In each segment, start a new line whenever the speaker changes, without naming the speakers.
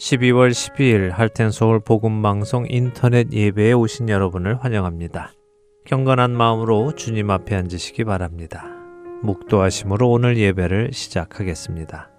12월 12일 할텐 서울 복음 방송 인터넷 예배에 오신 여러분을 환영합니다. 경건한 마음으로 주님 앞에 앉으시기 바랍니다. 묵도하심으로 오늘 예배를 시작하겠습니다.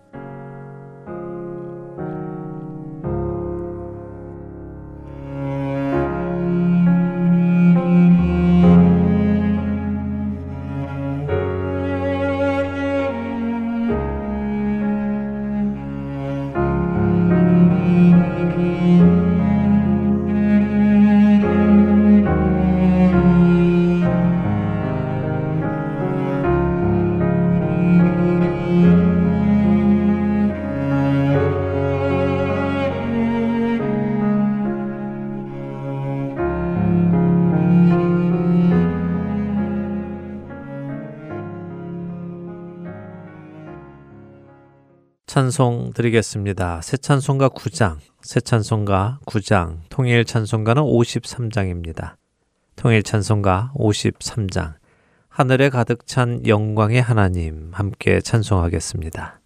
찬송 드리겠습니다. 새 찬송가 9장, 새 찬송가 9장, 통일 찬송가는 53장입니다. 통일 찬송가 53장, 하늘에 가득 찬 영광의 하나님 함께 찬송하겠습니다.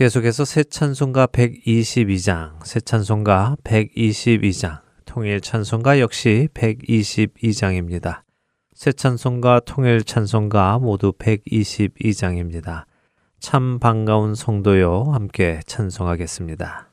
계속해서 새 찬송가 122장, 새 찬송가 122장, 통일 찬송가 역시 122장입니다. 새 찬송가, 통일 찬송가 모두 122장입니다. 참 반가운 성도요 함께 찬송하겠습니다.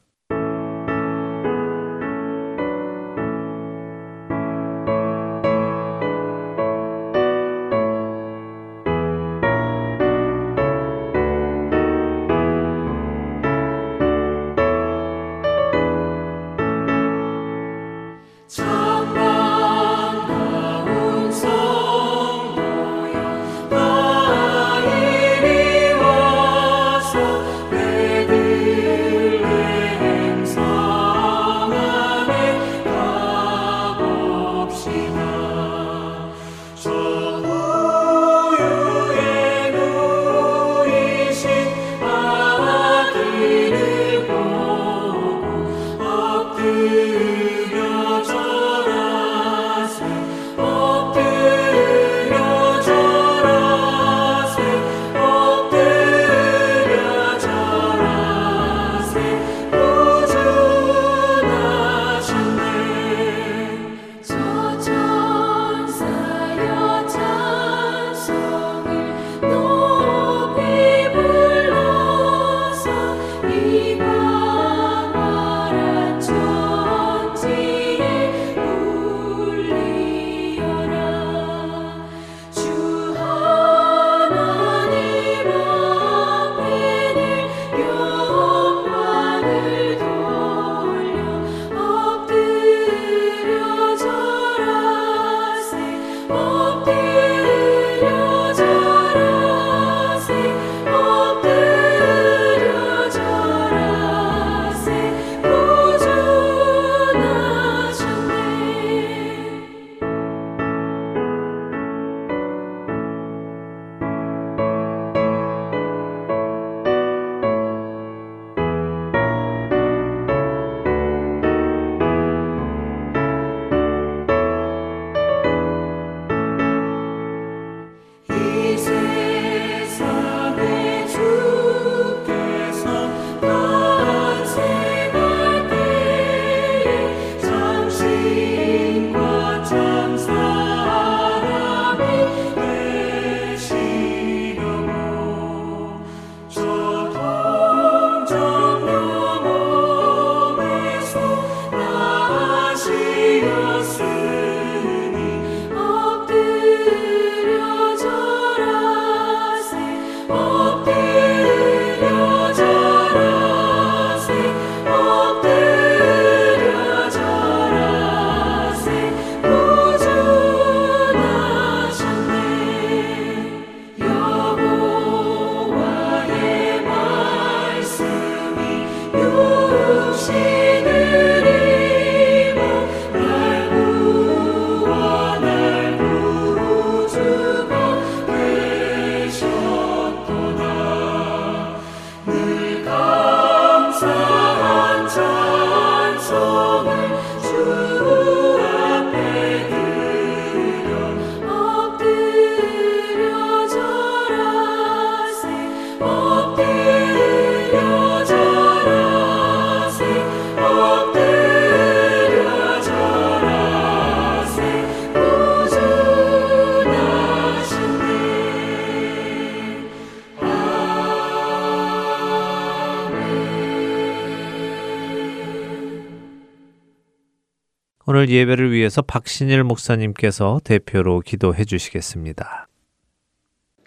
오늘 예배를 위해서 박신일 목사님께서 대표로 기도해 주시겠습니다.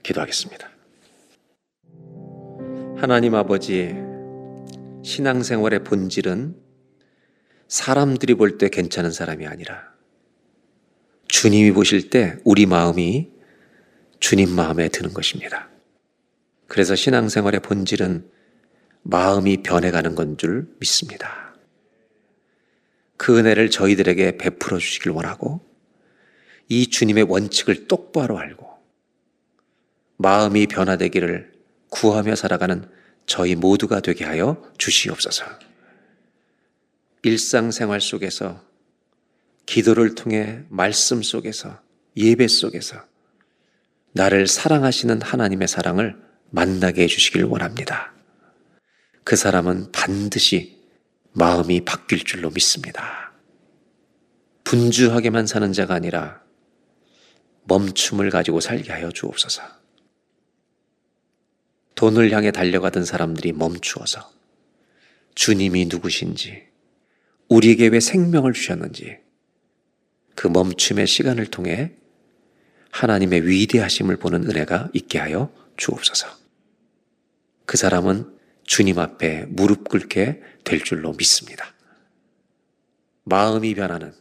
기도하겠습니다. 하나님 아버지, 신앙생활의 본질은 사람들이 볼 때 괜찮은 사람이 아니라 주님이 보실 때 우리 마음이 주님 마음에 드는 것입니다. 그래서 신앙생활의 본질은 마음이 변해가는 건 줄 믿습니다. 그 은혜를 저희들에게 베풀어 주시길 원하고 이 주님의 원칙을 똑바로 알고 마음이 변화되기를 구하며 살아가는 저희 모두가 되게 하여 주시옵소서. 일상생활 속에서 기도를 통해 말씀 속에서 예배 속에서 나를 사랑하시는 하나님의 사랑을 만나게 해주시길 원합니다. 그 사람은 반드시 마음이 바뀔 줄로 믿습니다. 분주하게만 사는 자가 아니라 멈춤을 가지고 살게 하여 주옵소서. 돈을 향해 달려가던 사람들이 멈추어서 주님이 누구신지, 우리에게 왜 생명을 주셨는지, 그 멈춤의 시간을 통해 하나님의 위대하심을 보는 은혜가 있게 하여 주옵소서. 그 사람은 주님 앞에 무릎 꿇게 될 줄로 믿습니다. 마음이 변하는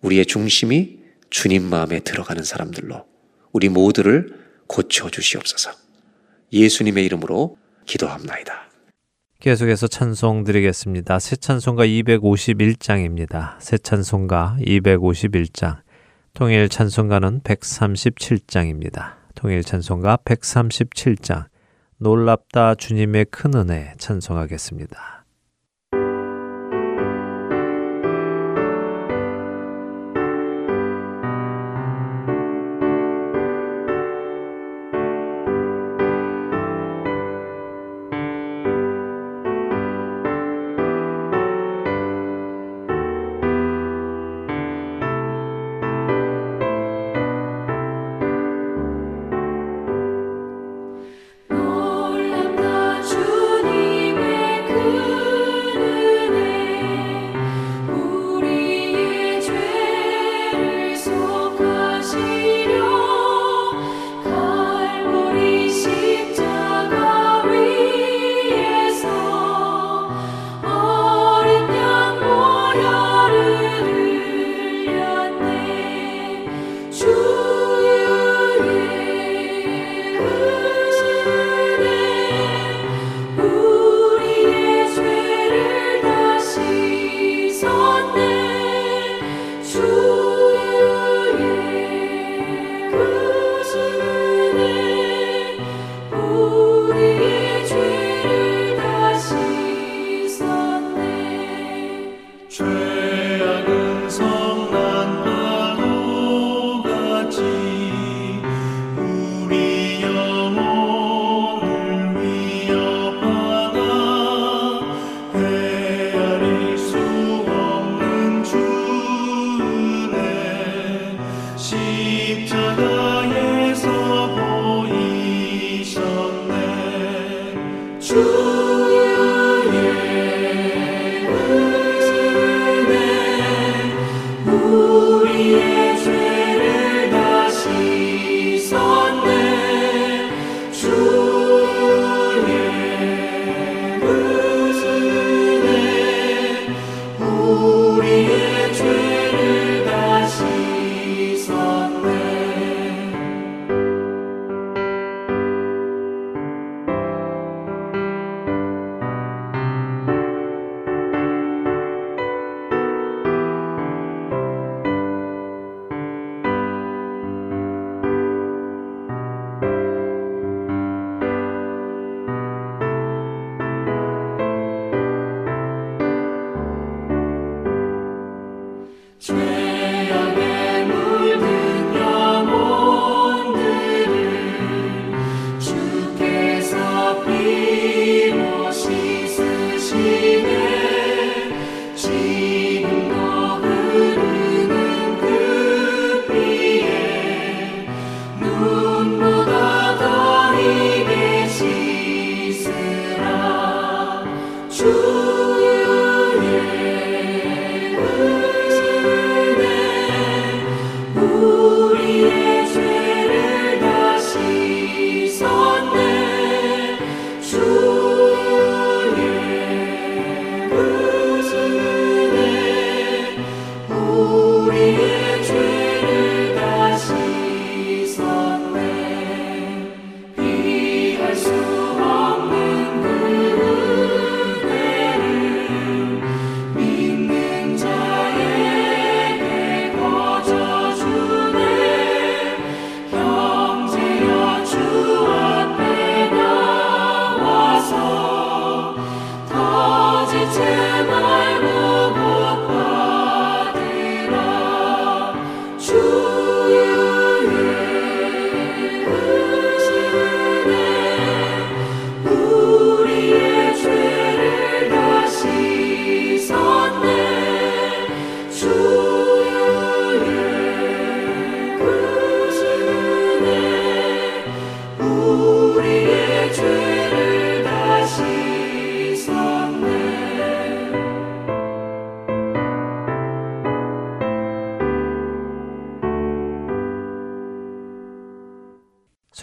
우리의 중심이 주님 마음에 들어가는 사람들로 우리 모두를 고쳐 주시옵소서. 예수님의 이름으로 기도합나이다.
계속해서 찬송 드리겠습니다. 새 찬송가 251장입니다. 새 찬송가 251장. 통일 찬송가는 137장입니다. 통일 찬송가 137장. 놀랍다 주님의 큰 은혜 찬송하겠습니다.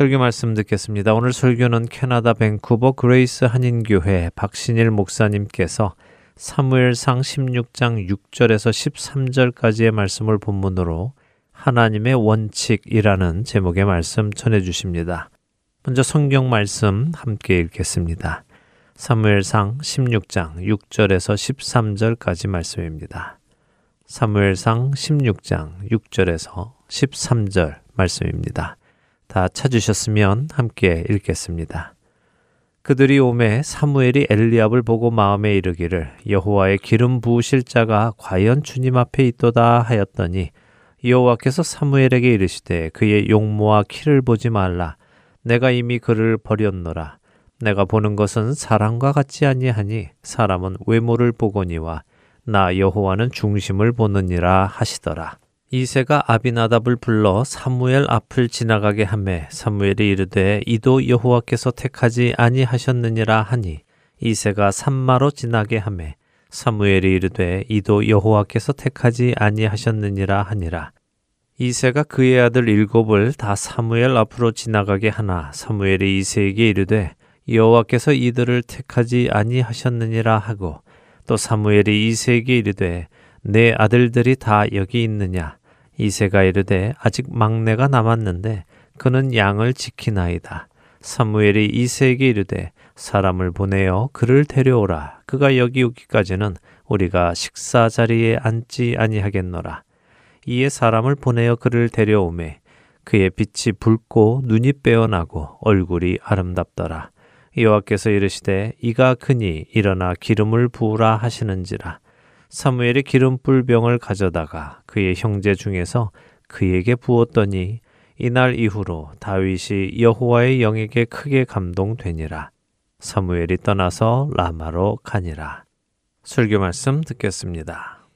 설교 말씀 듣겠습니다. 오늘 설교는 캐나다 밴쿠버 그레이스 한인교회 박신일 목사님께서 사무엘상 16장 6절에서 13절까지의 말씀을 본문으로 하나님의 원칙이라는 제목의 말씀 전해 주십니다. 먼저 성경 말씀 함께 읽겠습니다. 사무엘상 16장 6절에서 13절까지 말씀입니다. 사무엘상 16장 6절에서 13절 말씀입니다. 다 찾으셨으면 함께 읽겠습니다. 그들이 오매 사무엘이 엘리압을 보고 마음에 이르기를 여호와의 기름 부으실 자가 과연 주님 앞에 있도다 하였더니 여호와께서 사무엘에게 이르시되 그의 용모와 키를 보지 말라. 내가 이미 그를 버렸노라. 내가 보는 것은 사람과 같지 아니하니 사람은 외모를 보거니와 나 여호와는 중심을 보느니라 하시더라 이세가 아비나답을 불러 사무엘 앞을 지나가게 하매 사무엘이 이르되 이도 여호와께서 택하지 아니하셨느니라 하니 이세가 산마로 지나게 하매 사무엘이 이르되 이도 여호와께서 택하지 아니하셨느니라 하니라. 이세가 그의 아들 일곱을 다 사무엘 앞으로 지나가게 하나 사무엘이 이세에게 이르되 여호와께서 이들을 택하지 아니하셨느니라 하고 또 사무엘이 이세에게 이르되 내 아들들이 다 여기 있느냐 이세가 이르되 아직 막내가 남았는데 그는 양을 지키나이다. 사무엘이 이세에게 이르되 사람을 보내어 그를 데려오라. 그가 여기 오기까지는 우리가 식사 자리에 앉지 아니하겠노라. 이에 사람을 보내어 그를 데려오매 그의 빛이 붉고 눈이 빼어나고 얼굴이 아름답더라. 여호와께서 이르시되 이가 크니 일어나 기름을 부으라 하시는지라. 사무엘이 기름불 병을 가져다가 그의 형제 중에서 그에게 부었더니 이날 이후로 다윗이 여호와의 영에게 크게 감동되니라. 사무엘이 떠나서 라마로 가니라. 설교 말씀 듣겠습니다.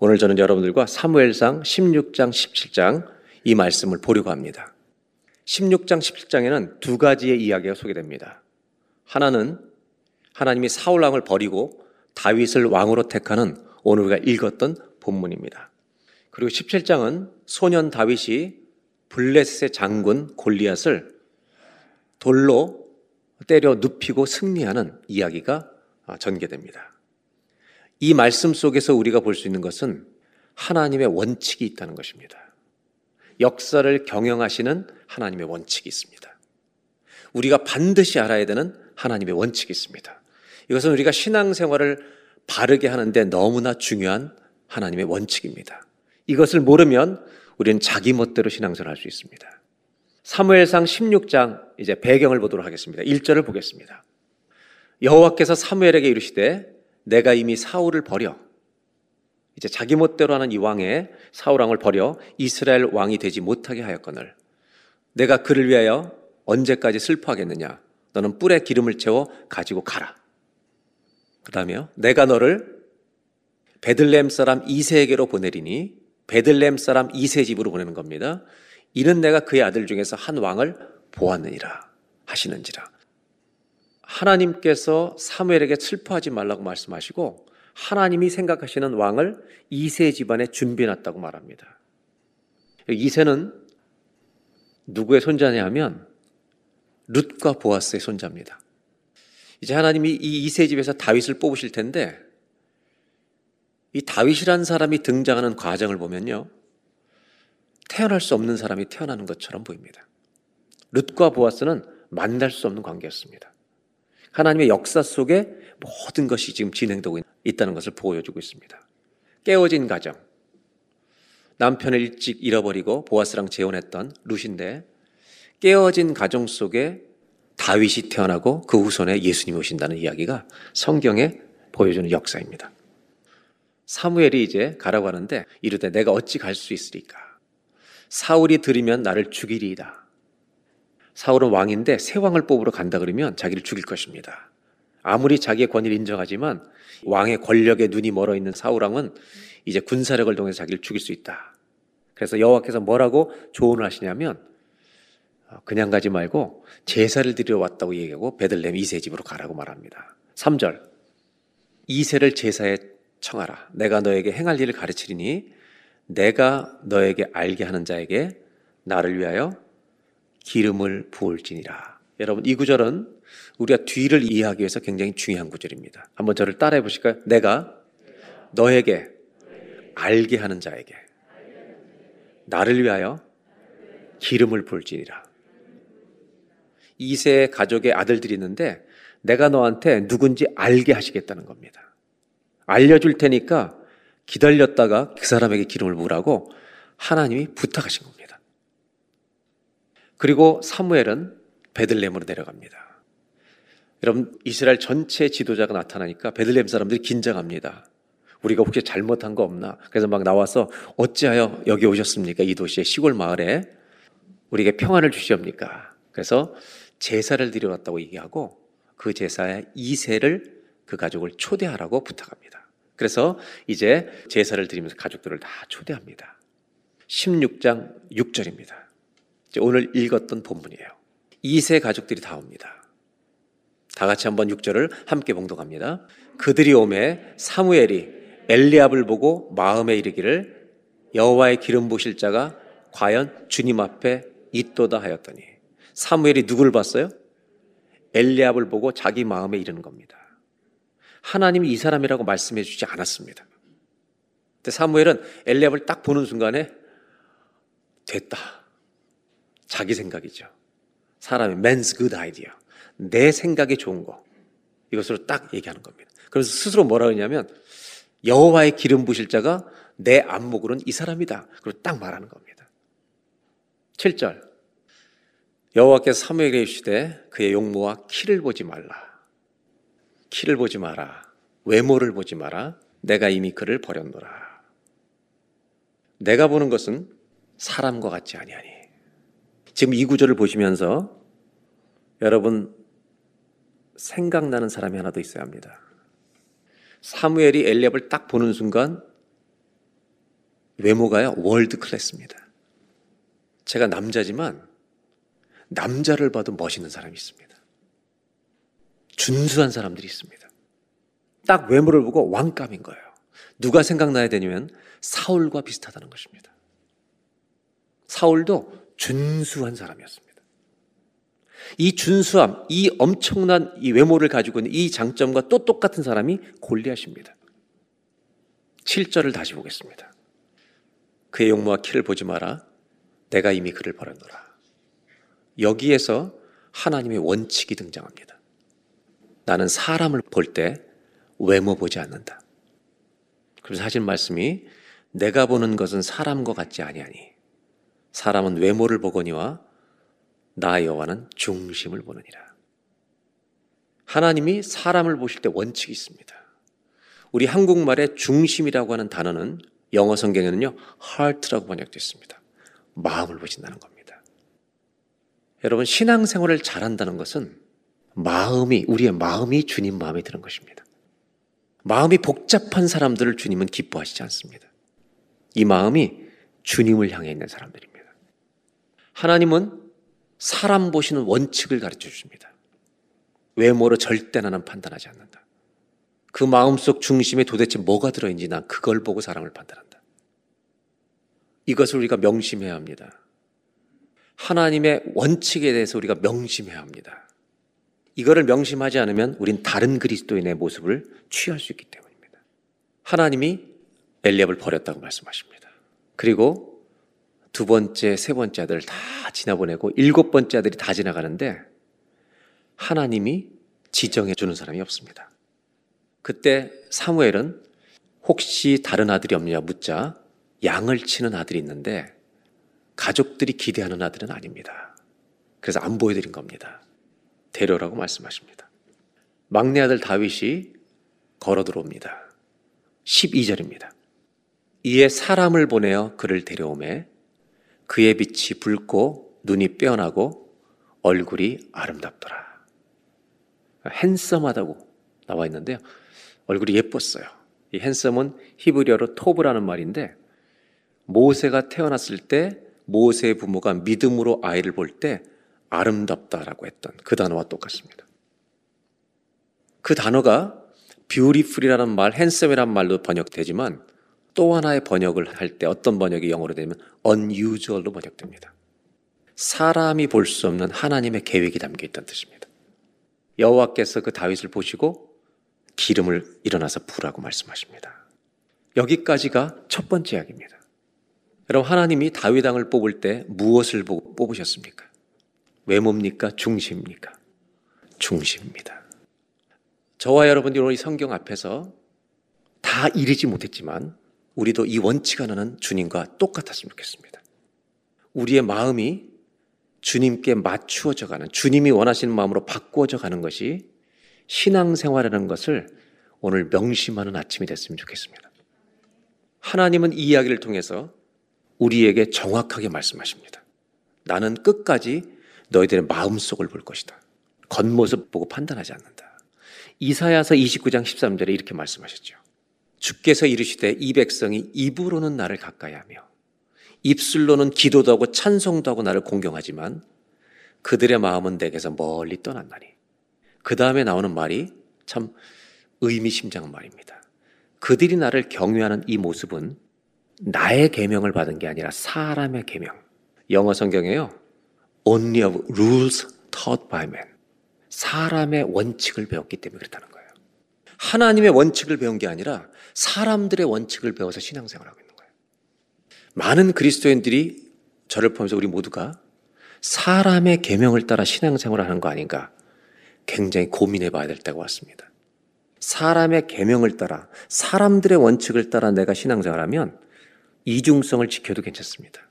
오늘 저는 여러분들과 사무엘상 16장, 17장 이 말씀을 보려고 합니다. 16장, 17장에는 두 가지의 이야기가 소개됩니다. 하나는 하나님이 사울 왕을 버리고 다윗을 왕으로 택하는 오늘 우리가 읽었던 본문입니다. 그리고 17장은 소년 다윗이 블레셋의 장군 골리앗을 돌로 때려 눕히고 승리하는 이야기가 전개됩니다. 이 말씀 속에서 우리가 볼 수 있는 것은 하나님의 원칙이 있다는 것입니다. 역사를 경영하시는 하나님의 원칙이 있습니다. 우리가 반드시 알아야 되는 하나님의 원칙이 있습니다. 이것은 우리가 신앙생활을 바르게 하는데 너무나 중요한 하나님의 원칙입니다. 이것을 모르면 우리는 자기 멋대로 신앙생활 할수 있습니다. 사무엘상 16장 이제 배경을 보도록 하겠습니다. 1절을 보겠습니다. 여호와께서 사무엘에게 이르시되 내가 이미 사울을 버려 이제 자기 멋대로 하는 이 왕의 사울 왕을 버려 이스라엘 왕이 되지 못하게 하였거늘 내가 그를 위하여 언제까지 슬퍼하겠느냐 너는 뿔에 기름을 채워 가지고 가라 그 다음에요. 내가 너를 베들렘 사람 이세에게로 보내리니 베들렘 사람 이세 집으로 보내는 겁니다. 이는 내가 그의 아들 중에서 한 왕을 보았느니라 하시는지라. 하나님께서 사무엘에게 슬퍼하지 말라고 말씀하시고 하나님이 생각하시는 왕을 이세 집안에 준비해놨다고 말합니다. 이세는 누구의 손자냐 하면 룻과 보아스의 손자입니다. 이제 하나님이 이 이세 집에서 다윗을 뽑으실 텐데 이 다윗이라는 사람이 등장하는 과정을 보면요. 태어날 수 없는 사람이 태어나는 것처럼 보입니다. 룻과 보아스는 만날 수 없는 관계였습니다. 하나님의 역사 속에 모든 것이 지금 진행되고 있다는 것을 보여주고 있습니다. 깨어진 가정. 남편을 일찍 잃어버리고 보아스랑 재혼했던 룻인데 깨어진 가정 속에 다윗이 태어나고 그 후손에 예수님이 오신다는 이야기가 성경에 보여주는 역사입니다. 사무엘이 이제 가라고 하는데 이르되 내가 어찌 갈 수 있으리까? 사울이 들으면 나를 죽이리이다. 사울은 왕인데 새 왕을 뽑으러 간다 그러면 자기를 죽일 것입니다. 아무리 자기의 권위를 인정하지만 왕의 권력에 눈이 멀어 있는 사울 왕은 이제 군사력을 통해서 자기를 죽일 수 있다. 그래서 여호와께서 뭐라고 조언을 하시냐면 그냥 가지 말고 제사를 드리러 왔다고 얘기하고 베들레헴 이세 집으로 가라고 말합니다. 3절 이세를 제사에 청하라. 내가 너에게 행할 일을 가르치리니 내가 너에게 알게 하는 자에게 나를 위하여 기름을 부을지니라. 여러분 이 구절은 우리가 뒤를 이해하기 위해서 굉장히 중요한 구절입니다. 한번 저를 따라해 보실까요? 내가 너에게 알게 하는 자에게 나를 위하여 기름을 부을지니라. 이세 가족의 아들들이 있는데 내가 너한테 누군지 알게 하시겠다는 겁니다. 알려줄 테니까 기다렸다가 그 사람에게 기름을 부으라고 하나님이 부탁하신 겁니다. 그리고 사무엘은 베들렘으로 내려갑니다. 여러분 이스라엘 전체 지도자가 나타나니까 베들렘 사람들이 긴장합니다. 우리가 혹시 잘못한 거 없나? 그래서 막 나와서 어찌하여 여기 오셨습니까? 이 도시의 시골 마을에 우리에게 평안을 주시옵니까? 그래서 제사를 드려왔다고 얘기하고 그 제사에 이세를 그 가족을 초대하라고 부탁합니다. 그래서 이제 제사를 드리면서 가족들을 다 초대합니다. 16장 6절입니다. 오늘 읽었던 본문이에요. 이세 가족들이 다 옵니다. 다 같이 한번 6절을 함께 봉독합니다. 그들이 오매 사무엘이 엘리압을 보고 마음에 이르기를 여호와의 기름 부실 자가 과연 주님 앞에 있도다 하였더니 사무엘이 누구를 봤어요? 엘리압을 보고 자기 마음에 이르는 겁니다. 하나님이 이 사람이라고 말씀해 주지 않았습니다. 근데 사무엘은 엘리압을 딱 보는 순간에 됐다. 자기 생각이죠. 사람의 man's good idea. 내 생각이 좋은 거. 이것으로 딱 얘기하는 겁니다. 그래서 스스로 뭐라 그러냐면 여호와의 기름 부실 자가 내 안목으로는 이 사람이다. 그리고 딱 말하는 겁니다. 7절. 여호와께서 사무엘에게 이르시되 그의 용모와 키를 보지 말라. 키를 보지 마라. 외모를 보지 마라. 내가 이미 그를 버렸노라. 내가 보는 것은 사람과 같지 아니하니. 지금 이 구절을 보시면서 여러분 생각나는 사람이 하나 더 있어야 합니다. 사무엘이 엘리압을 딱 보는 순간 외모가요 월드 클래스입니다. 제가 남자지만 남자를 봐도 멋있는 사람이 있습니다. 준수한 사람들이 있습니다. 딱 외모를 보고 왕감인 거예요. 누가 생각나야 되냐면 사울과 비슷하다는 것입니다. 사울도 준수한 사람이었습니다. 이 준수함, 이 엄청난 이 외모를 가지고 있는 이 장점과 또 똑같은 사람이 골리앗입니다. 7절을 다시 보겠습니다. 그의 용모와 키를 보지 마라. 내가 이미 그를 버렸노라. 여기에서 하나님의 원칙이 등장합니다. 나는 사람을 볼 때 외모 보지 않는다. 그래서 하신 말씀이 내가 보는 것은 사람과 같지 아니하니 사람은 외모를 보거니와 나 여호와는 중심을 보느니라. 하나님이 사람을 보실 때 원칙이 있습니다. 우리 한국말의 중심이라고 하는 단어는 영어 성경에는요, heart라고 번역됐습니다. 마음을 보신다는 겁니다. 여러분, 신앙생활을 잘한다는 것은 마음이, 우리의 마음이 주님 마음에 드는 것입니다. 마음이 복잡한 사람들을 주님은 기뻐하시지 않습니다. 이 마음이 주님을 향해 있는 사람들입니다. 하나님은 사람 보시는 원칙을 가르쳐 주십니다. 외모로 절대 나는 판단하지 않는다. 그 마음속 중심에 도대체 뭐가 들어있는지 난 그걸 보고 사람을 판단한다. 이것을 우리가 명심해야 합니다. 하나님의 원칙에 대해서 우리가 명심해야 합니다. 이거를 명심하지 않으면 우린 다른 그리스도인의 모습을 취할 수 있기 때문입니다. 하나님이 엘리압을 버렸다고 말씀하십니다. 그리고 두 번째, 세 번째 아들 다 지나보내고 일곱 번째 아들이 다 지나가는데 하나님이 지정해 주는 사람이 없습니다. 그때 사무엘은 혹시 다른 아들이 없냐 묻자 양을 치는 아들이 있는데 가족들이 기대하는 아들은 아닙니다. 그래서 안 보여드린 겁니다. 데려라고 말씀하십니다. 막내 아들 다윗이 걸어 들어옵니다. 12절입니다. 이에 사람을 보내어 그를 데려오매 그의 빛이 붉고 눈이 빼어나고 얼굴이 아름답더라. 핸섬하다고 나와 있는데요. 얼굴이 예뻤어요. 이 핸섬은 히브리어로 토브라는 말인데 모세가 태어났을 때 모세의 부모가 믿음으로 아이를 볼 때 아름답다라고 했던 그 단어와 똑같습니다. 그 단어가 beautiful이라는 말, handsome이라는 말로 번역되지만 또 하나의 번역을 할 때 어떤 번역이 영어로 되면 unusual로 번역됩니다. 사람이 볼 수 없는 하나님의 계획이 담겨 있다는 뜻입니다. 여호와께서 그 다윗을 보시고 기름을 일어나서 부라고 말씀하십니다. 여기까지가 첫 번째 이야기입니다. 여러분 하나님이 다윗 왕을 뽑을 때 무엇을 보고 뽑으셨습니까? 외모입니까? 중심입니까? 중심입니다. 저와 여러분들이 오늘 이 성경 앞에서 다 이르지 못했지만 우리도 이 원칙 하나는 주님과 똑같았으면 좋겠습니다. 우리의 마음이 주님께 맞추어져 가는, 주님이 원하시는 마음으로 바꾸어져 가는 것이 신앙생활이라는 것을 오늘 명심하는 아침이 됐으면 좋겠습니다. 하나님은 이 이야기를 통해서 우리에게 정확하게 말씀하십니다. 나는 끝까지 너희들의 마음속을 볼 것이다. 겉모습 보고 판단하지 않는다. 이사야서 29장 13절에 이렇게 말씀하셨죠. 주께서 이르시되 이 백성이 입으로는 나를 가까이 하며 입술로는 기도도 하고 찬송도 하고 나를 공경하지만 그들의 마음은 내게서 멀리 떠났나니 그 다음에 나오는 말이 참 의미심장한 말입니다. 그들이 나를 경외하는 이 모습은 나의 계명을 받은 게 아니라 사람의 계명. 영어 성경에요. Only of rules taught by men. 사람의 원칙을 배웠기 때문에 그렇다는 거예요. 하나님의 원칙을 배운 게 아니라 사람들의 원칙을 배워서 신앙생활하고 있는 거예요. 많은 그리스도인들이 저를 포함해서 우리 모두가 사람의 계명을 따라 신앙생활을 하는 거 아닌가 굉장히 고민해 봐야 될 때가 왔습니다. 사람의 계명을 따라 사람들의 원칙을 따라 내가 신앙생활하면 이중성을 지켜도 괜찮습니다.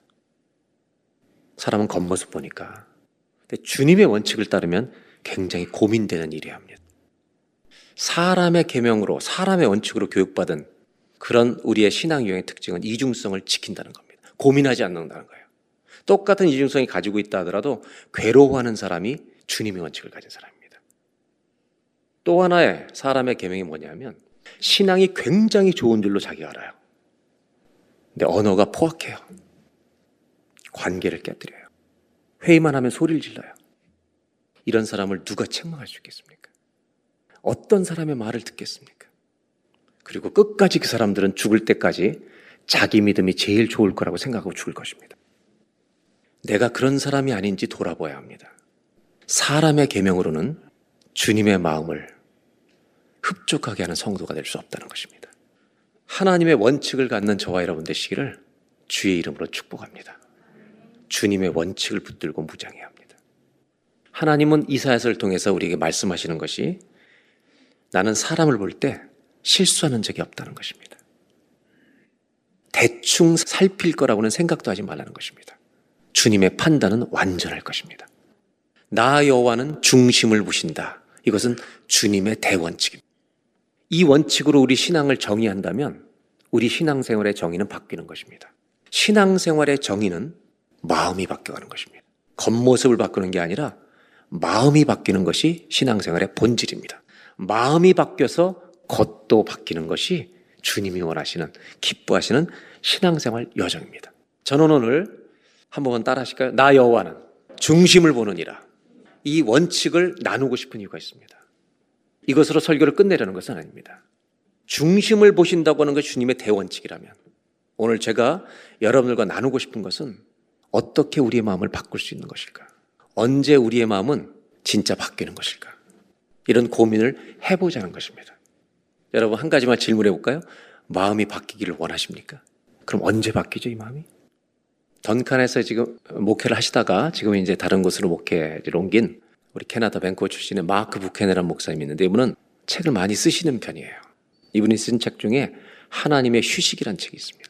사람은 겉모습 보니까. 근데 주님의 원칙을 따르면 굉장히 고민되는 일이야. 사람의 계명으로 사람의 원칙으로 교육받은 그런 우리의 신앙 유형의 특징은 이중성을 지킨다는 겁니다. 고민하지 않는다는 거예요. 똑같은 이중성이 가지고 있다 하더라도 괴로워하는 사람이 주님의 원칙을 가진 사람입니다. 또 하나의 사람의 계명이 뭐냐면 신앙이 굉장히 좋은 줄로 자기가 알아요. 근데 언어가 포악해요. 관계를 깨뜨려요. 회의만 하면 소리를 질러요. 이런 사람을 누가 책망할 수 있겠습니까? 어떤 사람의 말을 듣겠습니까? 그리고 끝까지 그 사람들은 죽을 때까지 자기 믿음이 제일 좋을 거라고 생각하고 죽을 것입니다. 내가 그런 사람이 아닌지 돌아봐야 합니다. 사람의 계명으로는 주님의 마음을 흡족하게 하는 성도가 될 수 없다는 것입니다. 하나님의 원칙을 갖는 저와 여러분 되시기를 주의 이름으로 축복합니다. 주님의 원칙을 붙들고 무장해야 합니다. 하나님은 이사야서를 통해서 우리에게 말씀하시는 것이 나는 사람을 볼 때 실수하는 적이 없다는 것입니다. 대충 살필 거라고는 생각도 하지 말라는 것입니다. 주님의 판단은 완전할 것입니다. 나 여호와는 중심을 보신다. 이것은 주님의 대원칙입니다. 이 원칙으로 우리 신앙을 정의한다면 우리 신앙생활의 정의는 바뀌는 것입니다. 신앙생활의 정의는 마음이 바뀌어가는 것입니다. 겉모습을 바꾸는 게 아니라 마음이 바뀌는 것이 신앙생활의 본질입니다. 마음이 바뀌어서 겉도 바뀌는 것이 주님이 원하시는 기뻐하시는 신앙생활 여정입니다. 저는 오늘 한번 따라 하실까요? 나 여호와는 중심을 보느니라. 이 원칙을 나누고 싶은 이유가 있습니다. 이것으로 설교를 끝내려는 것은 아닙니다. 중심을 보신다고 하는 것이 주님의 대원칙이라면 오늘 제가 여러분들과 나누고 싶은 것은 어떻게 우리의 마음을 바꿀 수 있는 것일까? 언제 우리의 마음은 진짜 바뀌는 것일까? 이런 고민을 해보자는 것입니다. 여러분, 한 가지만 질문해 볼까요? 마음이 바뀌기를 원하십니까? 그럼 언제 바뀌죠, 이 마음이? 던칸에서 지금 목회를 하시다가 지금 이제 다른 곳으로 목회를 옮긴 우리 캐나다 밴쿠버 출신의 마크 부케네란 목사님이 있는데 이분은 책을 많이 쓰시는 편이에요. 이분이 쓴 책 중에 하나님의 휴식이라는 책이 있습니다.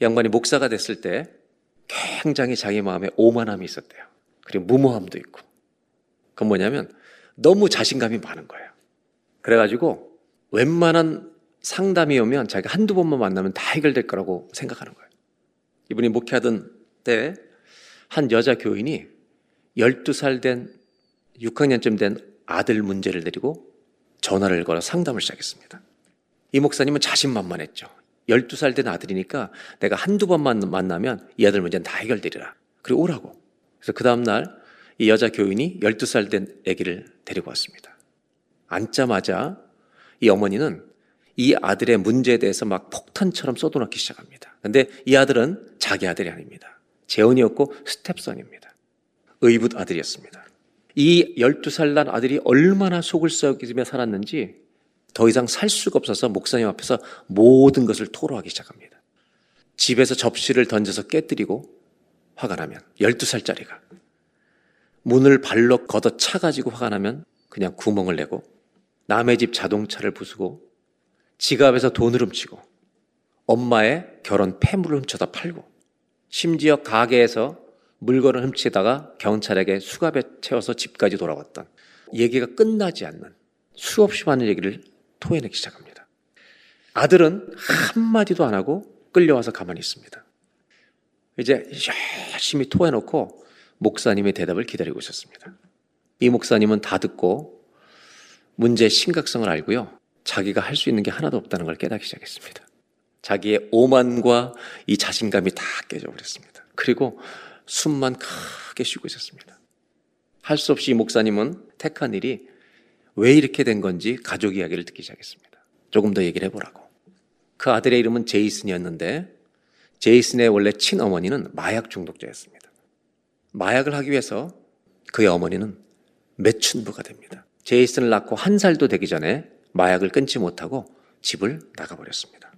양반이 목사가 됐을 때 굉장히 자기 마음에 오만함이 있었대요. 그리고 무모함도 있고. 그건 뭐냐면 너무 자신감이 많은 거예요. 그래가지고 웬만한 상담이 오면 자기가 한두 번만 만나면 다 해결될 거라고 생각하는 거예요. 이분이 목회하던 때 한 여자 교인이 12살 된 6학년쯤 된 아들 문제를 데리고 전화를 걸어 상담을 시작했습니다. 이 목사님은 자신만만했죠. 12살 된 아들이니까 내가 한두 번만 만나면 이 아들 문제는 다 해결되리라. 그리고 오라고. 그래서 그 다음날 이 여자 교인이 12살 된 아기를 데리고 왔습니다. 앉자마자 이 어머니는 이 아들의 문제에 대해서 막 폭탄처럼 쏟아놓기 시작합니다. 근데 이 아들은 자기 아들이 아닙니다. 재혼이었고 스텝선입니다. 의붓 아들이었습니다. 이 12살 난 아들이 얼마나 속을 썩이며 살았는지 더 이상 살 수가 없어서 목사님 앞에서 모든 것을 토로하기 시작합니다. 집에서 접시를 던져서 깨뜨리고 화가 나면 12살짜리가 문을 발로 걷어 차가지고 화가 나면 그냥 구멍을 내고 남의 집 자동차를 부수고 지갑에서 돈을 훔치고 엄마의 결혼 폐물을 훔쳐다 팔고 심지어 가게에서 물건을 훔치다가 경찰에게 수갑에 채워서 집까지 돌아왔던 얘기가 끝나지 않는 수없이 많은 얘기를 토해내기 시작합니다. 아들은 한마디도 안 하고 끌려와서 가만히 있습니다. 이제 열심히 토해놓고 목사님의 대답을 기다리고 있었습니다. 이 목사님은 다 듣고 문제의 심각성을 알고요. 자기가 할 수 있는 게 하나도 없다는 걸 깨닫기 시작했습니다. 자기의 오만과 이 자신감이 다 깨져버렸습니다. 그리고 숨만 크게 쉬고 있었습니다. 할 수 없이 이 목사님은 택한 일이 왜 이렇게 된 건지 가족 이야기를 듣기 시작했습니다. 조금 더 얘기를 해보라고. 그 아들의 이름은 제이슨이었는데 제이슨의 원래 친어머니는 마약 중독자였습니다. 마약을 하기 위해서 그의 어머니는 매춘부가 됩니다. 제이슨을 낳고 한 살도 되기 전에 마약을 끊지 못하고 집을 나가버렸습니다.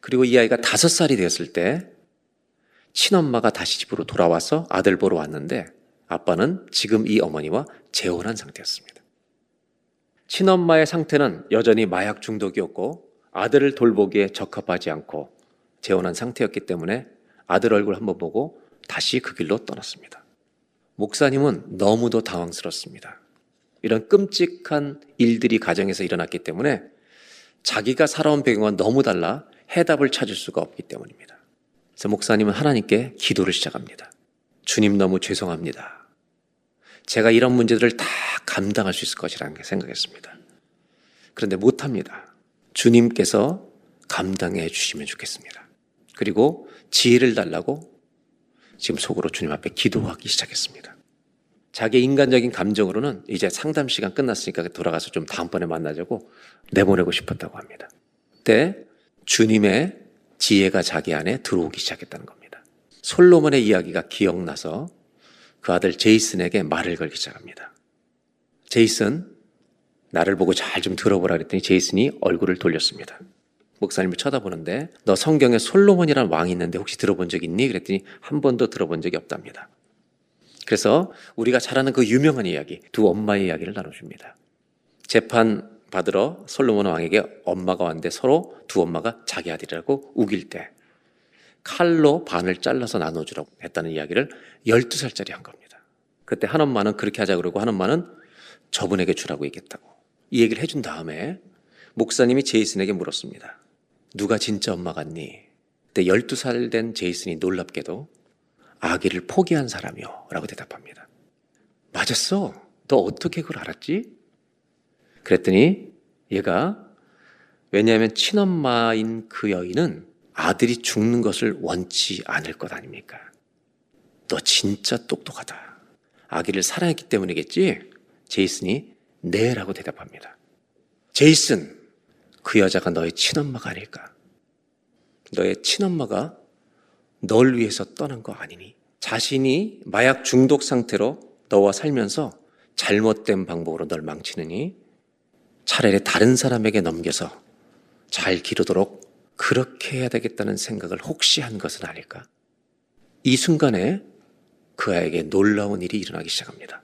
그리고 이 아이가 다섯 살이 되었을 때 친엄마가 다시 집으로 돌아와서 아들 보러 왔는데 아빠는 지금 이 어머니와 재혼한 상태였습니다. 친엄마의 상태는 여전히 마약 중독이었고 아들을 돌보기에 적합하지 않고 재혼한 상태였기 때문에 아들 얼굴 한번 보고 다시 그 길로 떠났습니다. 목사님은 너무도 당황스럽습니다. 이런 끔찍한 일들이 가정에서 일어났기 때문에 자기가 살아온 배경과 너무 달라 해답을 찾을 수가 없기 때문입니다. 그래서 목사님은 하나님께 기도를 시작합니다. 주님 너무 죄송합니다. 제가 이런 문제들을 다 감당할 수 있을 것이라는 생각했습니다. 그런데 못합니다. 주님께서 감당해 주시면 좋겠습니다. 그리고 지혜를 달라고 지금 속으로 주님 앞에 기도하기 시작했습니다. 자기 인간적인 감정으로는 이제 상담 시간 끝났으니까 돌아가서 좀 다음번에 만나자고 내보내고 싶었다고 합니다. 그때 주님의 지혜가 자기 안에 들어오기 시작했다는 겁니다. 솔로몬의 이야기가 기억나서 그 아들 제이슨에게 말을 걸기 시작합니다. 제이슨, 나를 보고 잘 좀 들어보라 그랬더니 제이슨이 얼굴을 돌렸습니다. 목사님을 쳐다보는데 너 성경에 솔로몬이라는 왕이 있는데 혹시 들어본 적 있니? 그랬더니 한 번도 들어본 적이 없답니다. 그래서 우리가 잘 아는 그 유명한 이야기, 두 엄마의 이야기를 나눠줍니다. 재판 받으러 솔로몬 왕에게 엄마가 왔는데 서로 두 엄마가 자기 아들이라고 우길 때 칼로 반을 잘라서 나눠주라고 했다는 이야기를 12살짜리 한 겁니다. 그때 한 엄마는 그렇게 하자 그러고 한 엄마는 저분에게 주라고 얘기했다고. 이 얘기를 해준 다음에 목사님이 제이슨에게 물었습니다. 누가 진짜 엄마 같니? 그때 12살 된 제이슨이 놀랍게도 아기를 포기한 사람이요. 라고 대답합니다. 맞았어. 너 어떻게 그걸 알았지? 그랬더니 얘가 왜냐하면 친엄마인 그 여인은 아들이 죽는 것을 원치 않을 것 아닙니까? 너 진짜 똑똑하다. 아기를 사랑했기 때문이겠지? 제이슨이 네 라고 대답합니다. 제이슨, 그 여자가 너의 친엄마가 아닐까? 너의 친엄마가 널 위해서 떠난 거 아니니? 자신이 마약 중독 상태로 너와 살면서 잘못된 방법으로 널 망치느니 차라리 다른 사람에게 넘겨서 잘 기르도록 그렇게 해야 되겠다는 생각을 혹시 한 것은 아닐까? 이 순간에 그 아이에게 놀라운 일이 일어나기 시작합니다.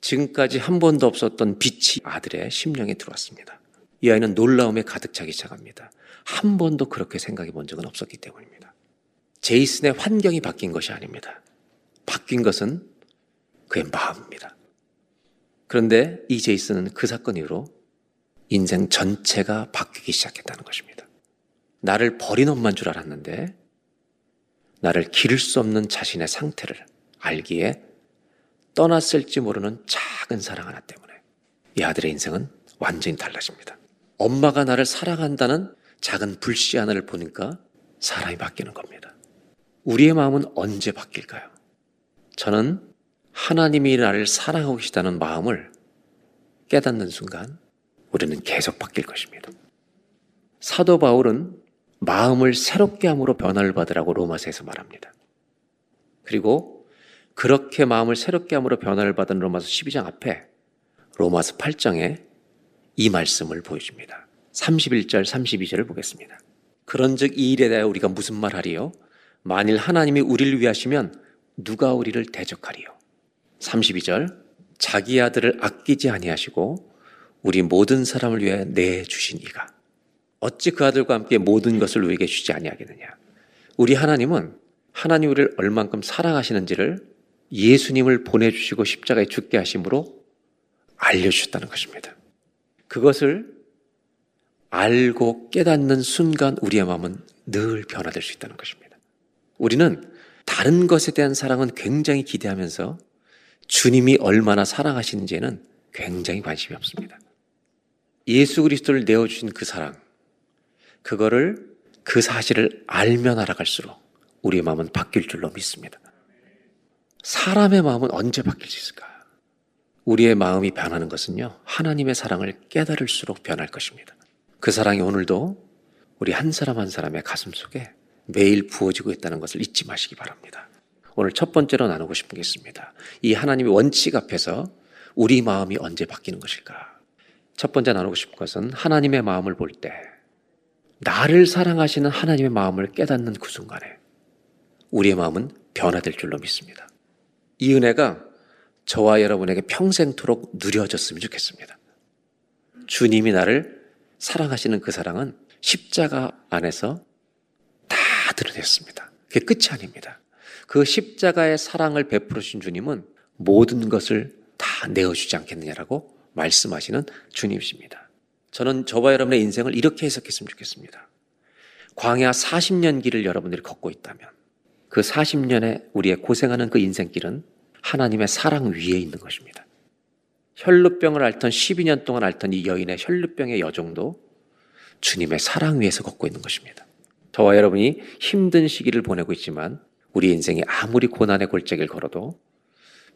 지금까지 한 번도 없었던 빛이 아들의 심령에 들어왔습니다. 이 아이는 놀라움에 가득 차기 시작합니다. 한 번도 그렇게 생각해 본 적은 없었기 때문입니다. 제이슨의 환경이 바뀐 것이 아닙니다. 바뀐 것은 그의 마음입니다. 그런데 이 제이슨은 그 사건 이후로 인생 전체가 바뀌기 시작했다는 것입니다. 나를 버린 엄마인 줄 알았는데 나를 기를 수 없는 자신의 상태를 알기에 떠났을지 모르는 작은 사랑 하나 때문에 이 아들의 인생은 완전히 달라집니다. 엄마가 나를 사랑한다는 작은 불씨 하나를 보니까 사람이 바뀌는 겁니다. 우리의 마음은 언제 바뀔까요? 저는 하나님이 나를 사랑하고 계시다는 마음을 깨닫는 순간 우리는 계속 바뀔 것입니다. 사도 바울은 마음을 새롭게 함으로 변화를 받으라고 로마서에서 말합니다. 그리고 그렇게 마음을 새롭게 함으로 변화를 받은 로마서 12장 앞에 로마서 8장에 이 말씀을 보여줍니다. 31절, 32절을 보겠습니다. 그런즉 이 일에 대하여 우리가 무슨 말하리요? 만일 하나님이 우리를 위하시면 누가 우리를 대적하리요? 32절 자기 아들을 아끼지 아니하시고 우리 모든 사람을 위해 내 주신 이가 어찌 그 아들과 함께 모든 것을 우리에게 주지 아니하겠느냐? 우리 하나님은 하나님 우리를 얼만큼 사랑하시는지를 예수님을 보내주시고 십자가에 죽게 하심으로 알려주셨다는 것입니다. 그것을 알고 깨닫는 순간 우리의 마음은 늘 변화될 수 있다는 것입니다. 우리는 다른 것에 대한 사랑은 굉장히 기대하면서 주님이 얼마나 사랑하시는지에는 굉장히 관심이 없습니다. 예수 그리스도를 내어주신 그 사랑, 그거를 그 사실을 알면 알아갈수록 우리의 마음은 바뀔 줄로 믿습니다. 사람의 마음은 언제 바뀔 수 있을까? 우리의 마음이 변하는 것은요, 하나님의 사랑을 깨달을수록 변할 것입니다. 그 사랑이 오늘도 우리 한 사람 한 사람의 가슴 속에 매일 부어지고 있다는 것을 잊지 마시기 바랍니다. 오늘 첫 번째로 나누고 싶은 게 있습니다. 이 하나님의 원칙 앞에서 우리 마음이 언제 바뀌는 것일까? 첫 번째 나누고 싶은 것은 하나님의 마음을 볼 때, 나를 사랑하시는 하나님의 마음을 깨닫는 그 순간에 우리의 마음은 변화될 줄로 믿습니다. 이 은혜가 저와 여러분에게 평생토록 누려졌으면 좋겠습니다. 주님이 나를 사랑하시는 그 사랑은 십자가 안에서 다 드러냈습니다. 그게 끝이 아닙니다. 그 십자가의 사랑을 베풀어 주신 주님은 모든 것을 다 내어주지 않겠느냐라고 말씀하시는 주님이십니다. 저는 저와 여러분의 인생을 이렇게 해석했으면 좋겠습니다. 광야 40년 길을 여러분들이 걷고 있다면 그 40년에 우리의 고생하는 그 인생길은 하나님의 사랑 위에 있는 것입니다. 혈루병을 앓던 12년 동안 앓던 이 여인의 혈루병의 여정도 주님의 사랑 위에서 걷고 있는 것입니다. 저와 여러분이 힘든 시기를 보내고 있지만 우리 인생이 아무리 고난의 골짜기를 걸어도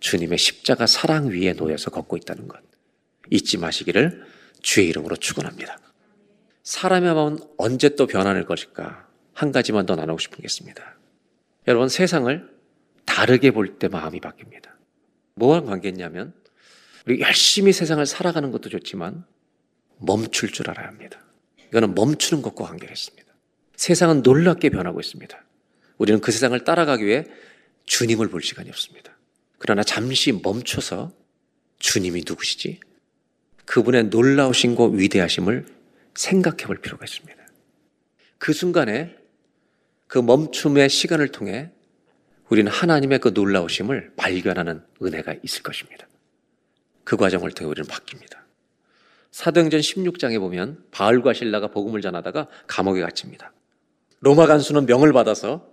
주님의 십자가 사랑 위에 놓여서 걷고 있다는 것 잊지 마시기를 주의 이름으로 축원합니다. 사람의 마음은 언제 또 변화할 것일까? 한 가지만 더 나누고 싶은 게 있습니다. 여러분 세상을 다르게 볼 때 마음이 바뀝니다. 뭐와 관계냐면 우리 열심히 세상을 살아가는 것도 좋지만 멈출 줄 알아야 합니다. 이거는 멈추는 것과 관계가 있습니다. 세상은 놀랍게 변하고 있습니다. 우리는 그 세상을 따라가기 위해 주님을 볼 시간이 없습니다. 그러나 잠시 멈춰서 주님이 누구시지? 그분의 놀라우신 고 위대하심을 생각해 볼 필요가 있습니다. 그 순간에 그 멈춤의 시간을 통해 우리는 하나님의 그 놀라우심을 발견하는 은혜가 있을 것입니다. 그 과정을 통해 우리는 바뀝니다. 사도행전 16장에 보면 바울과 신라가 복음을 전하다가 감옥에 갇힙니다. 로마 간수는 명을 받아서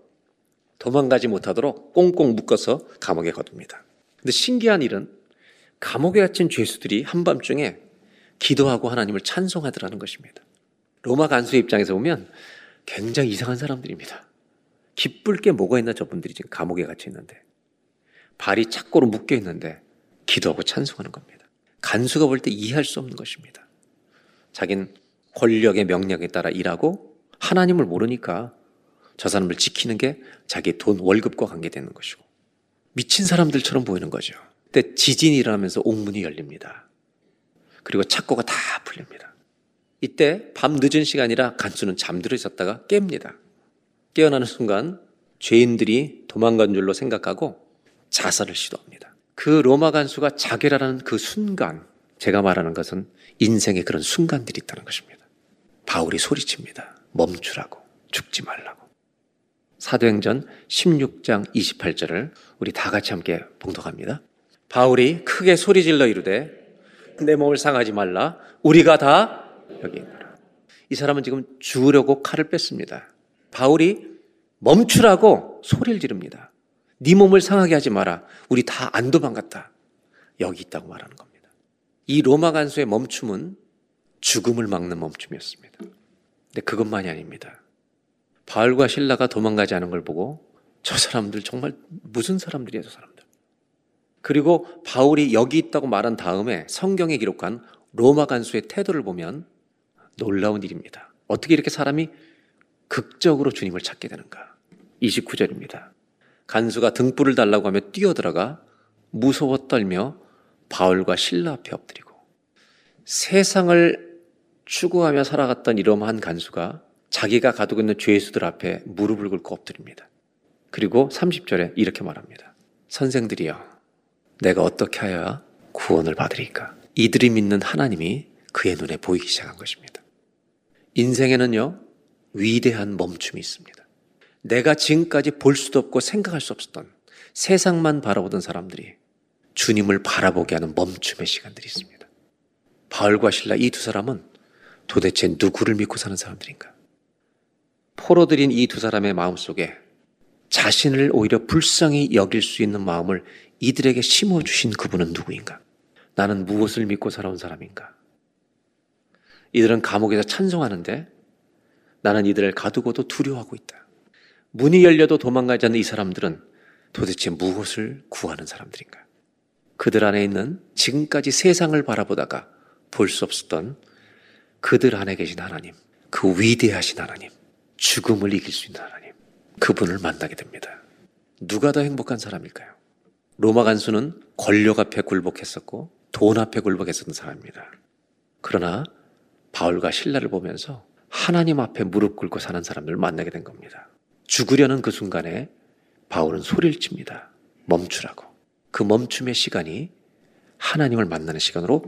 도망가지 못하도록 꽁꽁 묶어서 감옥에 거둡니다. 근데 신기한 일은 감옥에 갇힌 죄수들이 한밤중에 기도하고 하나님을 찬송하더라는 것입니다. 로마 간수의 입장에서 보면 굉장히 이상한 사람들입니다. 기쁠 게 뭐가 있나 저분들이 지금 감옥에 갇혀 있는데 발이 착고로 묶여 있는데 기도하고 찬송하는 겁니다. 간수가 볼 때 이해할 수 없는 것입니다. 자긴 권력의 명령에 따라 일하고 하나님을 모르니까 저 사람을 지키는 게 자기 돈 월급과 관계되는 것이고 미친 사람들처럼 보이는 거죠. 그때 지진이 일어나면서 옥문이 열립니다. 그리고 착고가 다 풀립니다. 이때 밤 늦은 시간이라 간수는 잠들어 있었다가 깹니다. 깨어나는 순간 죄인들이 도망간 줄로 생각하고 자살을 시도합니다. 그 로마 간수가 자결하는 그 순간 제가 말하는 것은 인생의 그런 순간들이 있다는 것입니다. 바울이 소리칩니다. 멈추라고 죽지 말라고. 사도행전 16장 28절을 우리 다 같이 함께 봉독합니다. 바울이 크게 소리질러 이르되 내 몸을 상하지 말라 우리가 다 여기 있노라. 이 사람은 지금 죽으려고 칼을 뺐습니다. 바울이 멈추라고 소리를 지릅니다. 네 몸을 상하게 하지 마라. 우리 다 안 도망갔다. 여기 있다고 말하는 겁니다. 이 로마 간수의 멈춤은 죽음을 막는 멈춤이었습니다. 근데 그것만이 아닙니다. 바울과 신라가 도망가지 않은 걸 보고 저 사람들 정말 무슨 사람들이야 저 사람들. 그리고 바울이 여기 있다고 말한 다음에 성경에 기록한 로마 간수의 태도를 보면 놀라운 일입니다. 어떻게 이렇게 사람이 극적으로 주님을 찾게 되는가? 29절입니다. 간수가 등불을 달라고 하며 뛰어들어가 무서워 떨며 바울과 신라 앞에 엎드리고 세상을 추구하며 살아갔던 이러한 간수가 자기가 가두고 있는 죄수들 앞에 무릎을 꿇고 엎드립니다. 그리고 30절에 이렇게 말합니다. 선생들이여, 내가 어떻게 하여야 구원을 받으리까? 이들이 믿는 하나님이 그의 눈에 보이기 시작한 것입니다. 인생에는요, 위대한 멈춤이 있습니다. 내가 지금까지 볼 수도 없고 생각할 수 없었던 세상만 바라보던 사람들이 주님을 바라보게 하는 멈춤의 시간들이 있습니다. 바울과 신라 이 두 사람은 도대체 누구를 믿고 사는 사람들인가? 포로들인 이 두 사람의 마음 속에 자신을 오히려 불쌍히 여길 수 있는 마음을 이들에게 심어주신 그분은 누구인가? 나는 무엇을 믿고 살아온 사람인가? 이들은 감옥에서 찬송하는데 나는 이들을 가두고도 두려워하고 있다. 문이 열려도 도망가지 않는 이 사람들은 도대체 무엇을 구하는 사람들인가? 그들 안에 있는 지금까지 세상을 바라보다가 볼 수 없었던 그들 안에 계신 하나님, 그 위대하신 하나님, 죽음을 이길 수 있는 하나님, 그분을 만나게 됩니다. 누가 더 행복한 사람일까요? 로마 간수는 권력 앞에 굴복했었고 돈 앞에 굴복했었던 사람입니다. 그러나 바울과 신라를 보면서 하나님 앞에 무릎 꿇고 사는 사람들을 만나게 된 겁니다. 죽으려는 그 순간에 바울은 소리를 칩니다. 멈추라고. 그 멈춤의 시간이 하나님을 만나는 시간으로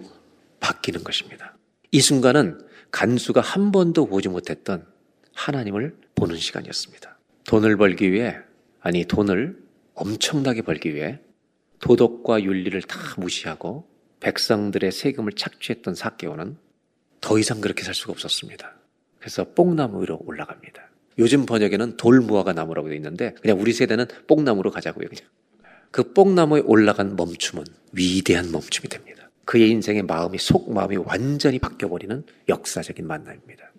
바뀌는 것입니다. 이 순간은 간수가 한 번도 보지 못했던 하나님을 보는 시간이었습니다. 돈을 벌기 위해, 아니, 돈을 엄청나게 벌기 위해 도덕과 윤리를 다 무시하고 백성들의 세금을 착취했던 사개오는 더 이상 그렇게 살 수가 없었습니다. 그래서 뽕나무 위로 올라갑니다. 요즘 번역에는 돌무화과 나무라고 되어 있는데 그냥 우리 세대는 뽕나무로 가자고요. 그냥. 그 뽕나무에 올라간 멈춤은 위대한 멈춤이 됩니다. 그의 인생의 마음이 속 마음이 완전히 바뀌어버리는 역사적인 만남입니다.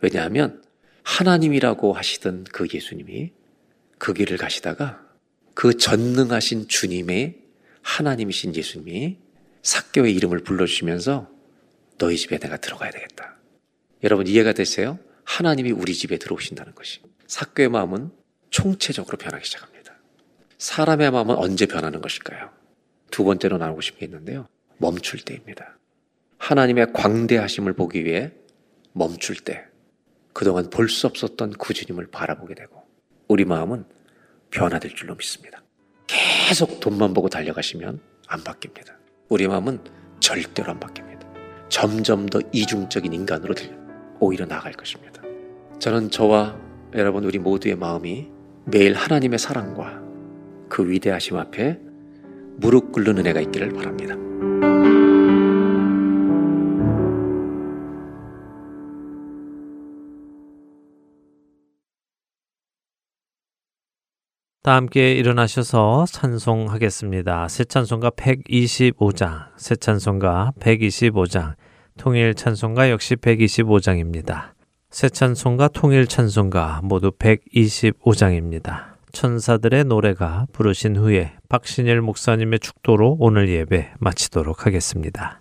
왜냐하면 하나님이라고 하시던 그 예수님이 그 길을 가시다가 그 전능하신 주님의 하나님이신 예수님이 사교의 이름을 불러주시면서 너희 집에 내가 들어가야 되겠다. 여러분 이해가 되세요? 하나님이 우리 집에 들어오신다는 것이. 사교의 마음은 총체적으로 변하기 시작합니다. 사람의 마음은 언제 변하는 것일까요? 두 번째로 나누고 싶은 게 있는데요. 멈출 때입니다. 하나님의 광대하심을 보기 위해 멈출 때, 그동안 볼 수 없었던 그 주님을 바라보게 되고, 우리 마음은 변화될 줄로 믿습니다. 계속 돈만 보고 달려가시면 안 바뀝니다. 우리 마음은 절대로 안 바뀝니다. 점점 더 이중적인 인간으로 오히려 나아갈 것입니다. 저는 저와 여러분 우리 모두의 마음이 매일 하나님의 사랑과 그 위대하심 앞에 무릎 꿇는 은혜가 있기를 바랍니다.
다 함께 일어나셔서 찬송하겠습니다. 새 찬송가 125장, 새 찬송가 125장, 통일 찬송가 역시 125장입니다. 새 찬송가, 통일 찬송가 모두 125장입니다. 천사들의 노래가 부르신 후에 박신일 목사님의 축도로 오늘 예배 마치도록 하겠습니다.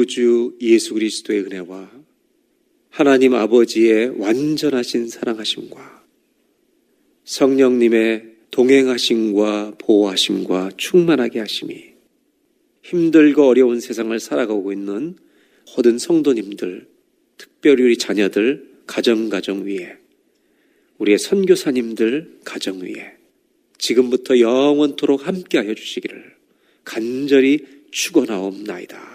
구주 예수 그리스도의 은혜와 하나님 아버지의 완전하신 사랑하심과 성령님의 동행하심과 보호하심과 충만하게 하심이 힘들고 어려운 세상을 살아가고 있는 모든 성도님들, 특별히 우리 자녀들 가정 가정 위에 우리의 선교사님들 가정 위에 지금부터 영원토록 함께하여 주시기를 간절히 축원하옵나이다.